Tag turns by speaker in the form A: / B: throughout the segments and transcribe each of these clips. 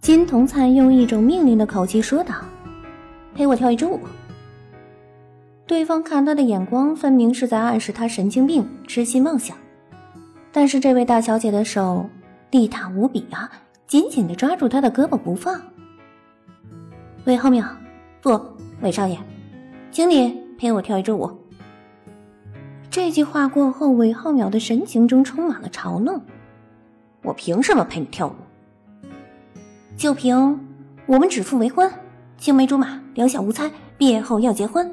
A: 金童灿用一种命令的口气说道：“陪我跳一支舞。”对方看他的眼光，分明是在暗示他神经病、痴心妄想。但是这位大小姐的手力大无比啊，紧紧的抓住他的胳膊不放。韦浩淼，不，韦少爷，请你陪我跳一支舞。这句话过后，韦浩淼的神情中充满了嘲弄。我凭什么陪你跳舞？就凭我们指腹为婚，青梅竹马，两小无猜，毕业后要结婚。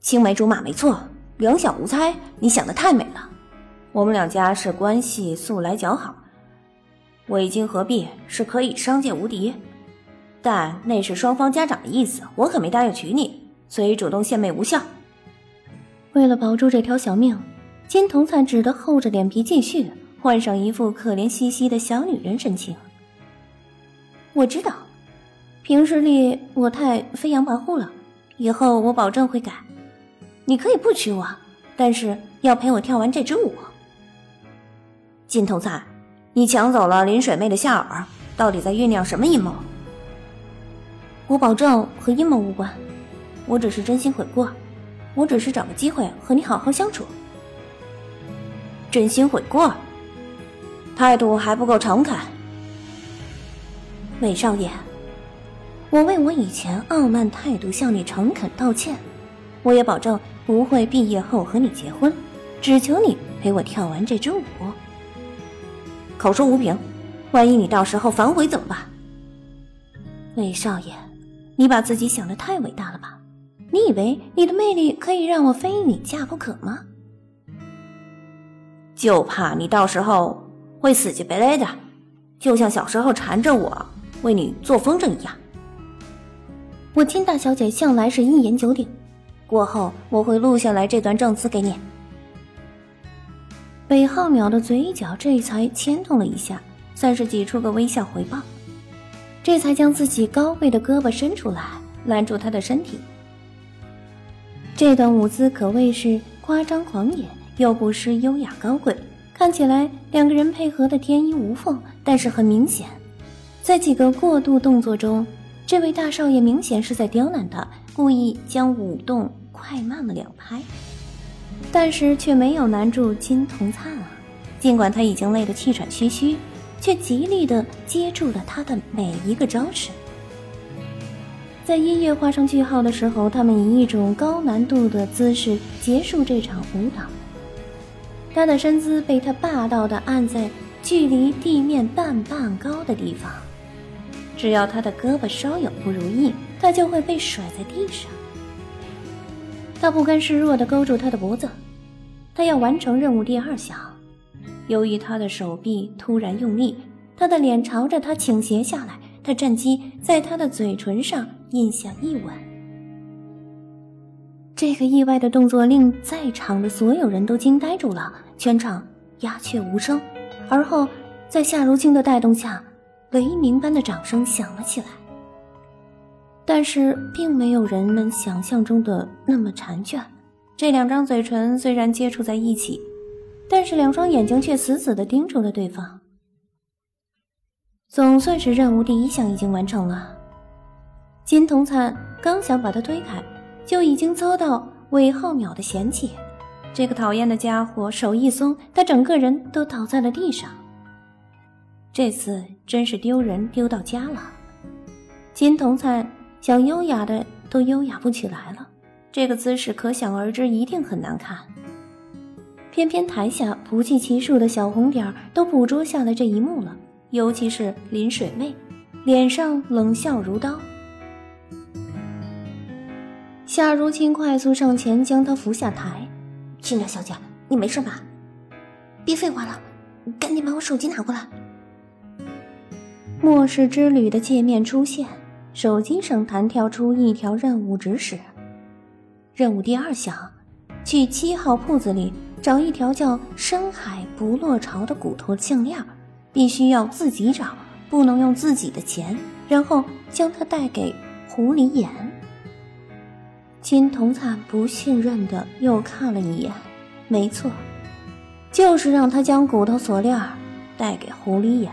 A: 青梅竹马没错，两小无猜，你想的太美了。我们两家是关系素来较好，未经合璧是可以商界无敌，但那是双方家长的意思，我可没答应娶你，所以主动献媚无效。为了保住这条小命，金童灿只得厚着脸皮继续，换上一副可怜兮兮的小女人神情。我知道，平时里我太飞扬跋扈了，以后我保证会改。你可以不娶我，但是要陪我跳完这支舞。金童灿，你抢走了林水妹的夏尔，到底在酝酿什么阴谋？我保证和阴谋无关，我只是真心悔过，我只是找个机会和你好好相处。真心悔过，态度还不够诚恳。韦少爷，我为我以前傲慢态度向你诚恳道歉，我也保证。不会毕业后和你结婚，只求你陪我跳完这支舞。口说无凭，万一你到时候反悔怎么办？魏少爷，你把自己想的太伟大了吧？你以为你的魅力可以让我非你嫁不可吗？就怕你到时候会死乞白赖的，就像小时候缠着我为你做风筝一样。我金大小姐向来是一言九鼎。过后我会录下来这段证词给你。北浩淼的嘴角这才牵动了一下，算是挤出个微笑回报，这才将自己高贵的胳膊伸出来拦住他的身体。这段舞姿可谓是夸张狂野，又不失优雅高贵，看起来两个人配合的天衣无缝。但是很明显，在几个过渡动作中，这位大少爷明显是在刁难他。故意将舞动快慢了两拍，但是却没有难住金童灿啊！尽管他已经累得气喘吁吁，却极力的接住了他的每一个招式。在音乐画上句号的时候，他们以一种高难度的姿势结束这场舞蹈。他的身姿被他霸道的按在距离地面半半高的地方。只要他的胳膊稍有不如意，他就会被甩在地上。他不甘示弱地勾住他的脖子，他要完成任务第二项。由于他的手臂突然用力，他的脸朝着他倾斜下来，他趁机在他的嘴唇上印下一吻。这个意外的动作令在场的所有人都惊呆住了，全场鸦雀无声。而后，在夏如清的带动下。雷鸣般的掌声响了起来，但是并没有人们想象中的那么缠倦。这两张嘴唇虽然接触在一起，但是两双眼睛却死死地盯住了对方。总算是任务第一项已经完成了。金童灿刚想把他推开，就已经遭到韦浩淼的嫌弃。这个讨厌的家伙手一松，他整个人都倒在了地上。这次真是丢人丢到家了，金童灿想优雅的都优雅不起来了，这个姿势可想而知一定很难看。偏偏台下不计其数的小红点都捕捉下了这一幕了，尤其是林水妹，脸上冷笑如刀。夏如清快速上前将她扶下台，金大小姐，你没事吧？别废话了，赶紧把我手机拿过来。末世之旅的界面出现，手机上弹跳出一条任务指示。任务第二项：去七号铺子里找一条叫深海不落潮的骨头项链，必须要自己找，不能用自己的钱，然后将它带给狐狸眼。金童灿不信任的又看了一眼，没错，就是让他将骨头锁链带给狐狸眼。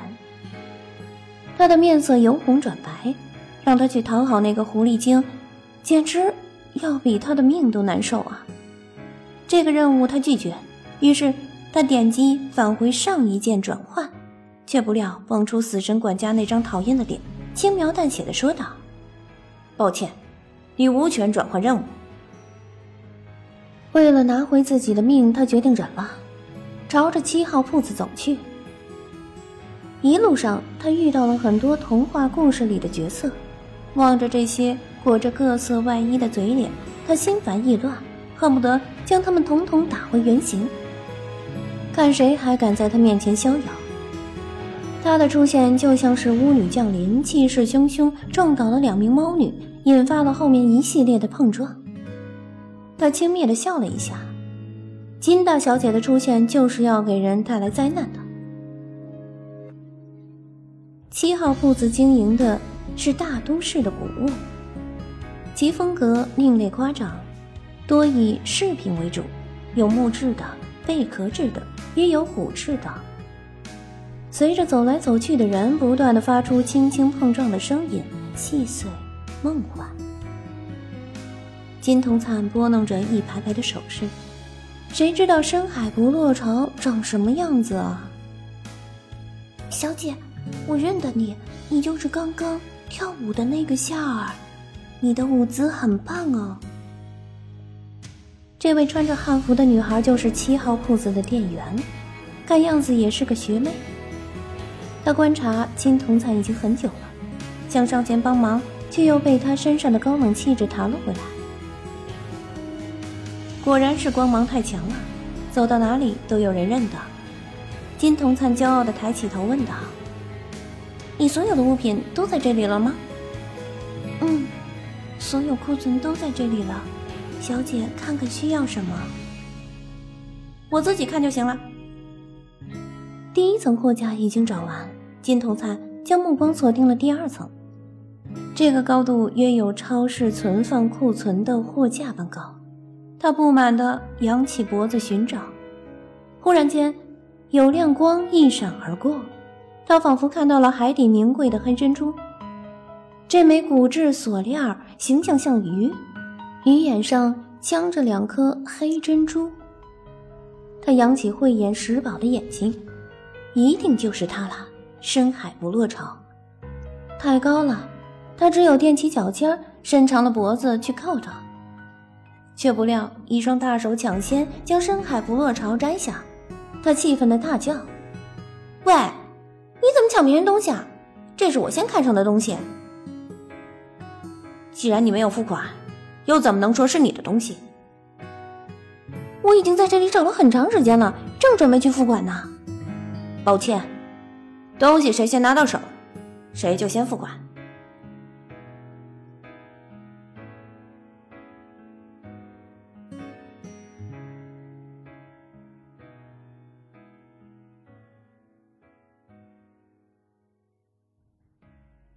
A: 他的面色由红转白，让他去讨好那个狐狸精，简直要比他的命都难受啊！这个任务他拒绝，于是他点击返回上一键转换，却不料蹦出死神管家那张讨厌的脸，轻描淡写的说道：“抱歉，你无权转换任务。”为了拿回自己的命，他决定忍了，朝着七号铺子走去。一路上，他遇到了很多童话故事里的角色，望着这些裹着各色外衣的嘴脸，他心烦意乱，恨不得将他们统统打回原形。看谁还敢在他面前逍遥！他的出现就像是巫女降临，气势汹汹，撞倒了两名猫女，引发了后面一系列的碰撞。他轻蔑的笑了一下，金大小姐的出现就是要给人带来灾难的。七号铺子经营的是大都市的古物，其风格另类夸张，多以饰品为主，有木质的、贝壳制的，也有虎翅的。随着走来走去的人不断的发出轻轻碰撞的声音，细碎梦幻。金童灿拨弄着一排排的首饰，谁知道深海不落潮长什么样子啊？小姐，我认得你，你就是刚刚跳舞的那个夏儿，你的舞姿很棒哦。这位穿着汉服的女孩就是七号铺子的店员，看样子也是个学妹。她观察金童灿已经很久了，想上前帮忙，却又被他身上的高冷气质弹了回来。果然是光芒太强了，走到哪里都有人认得。金童灿骄傲的抬起头问道：“你所有的物品都在这里了吗？”“嗯，所有库存都在这里了。小姐，看看需要什么？”“我自己看就行了。”第一层货架已经找完，金童灿将目光锁定了第二层。这个高度约有超市存放库存的货架般高。他不满地扬起脖子寻找，忽然间，有亮光一闪而过，他仿佛看到了海底名贵的黑珍珠。这枚骨质锁链形象像鱼，鱼眼上镶着两颗黑珍珠。他扬起慧眼识宝的眼睛，一定就是它了。深海不落潮，太高了，他只有踮起脚尖，伸长了脖子去靠着。却不料一双大手抢先将深海不落潮摘下，他气愤的大叫：“喂，你怎么抢别人东西啊？这是我先看上的东西。既然你没有付款，又怎么能说是你的东西？我已经在这里找了很长时间了，正准备去付款呢。抱歉，东西谁先拿到手，谁就先付款。”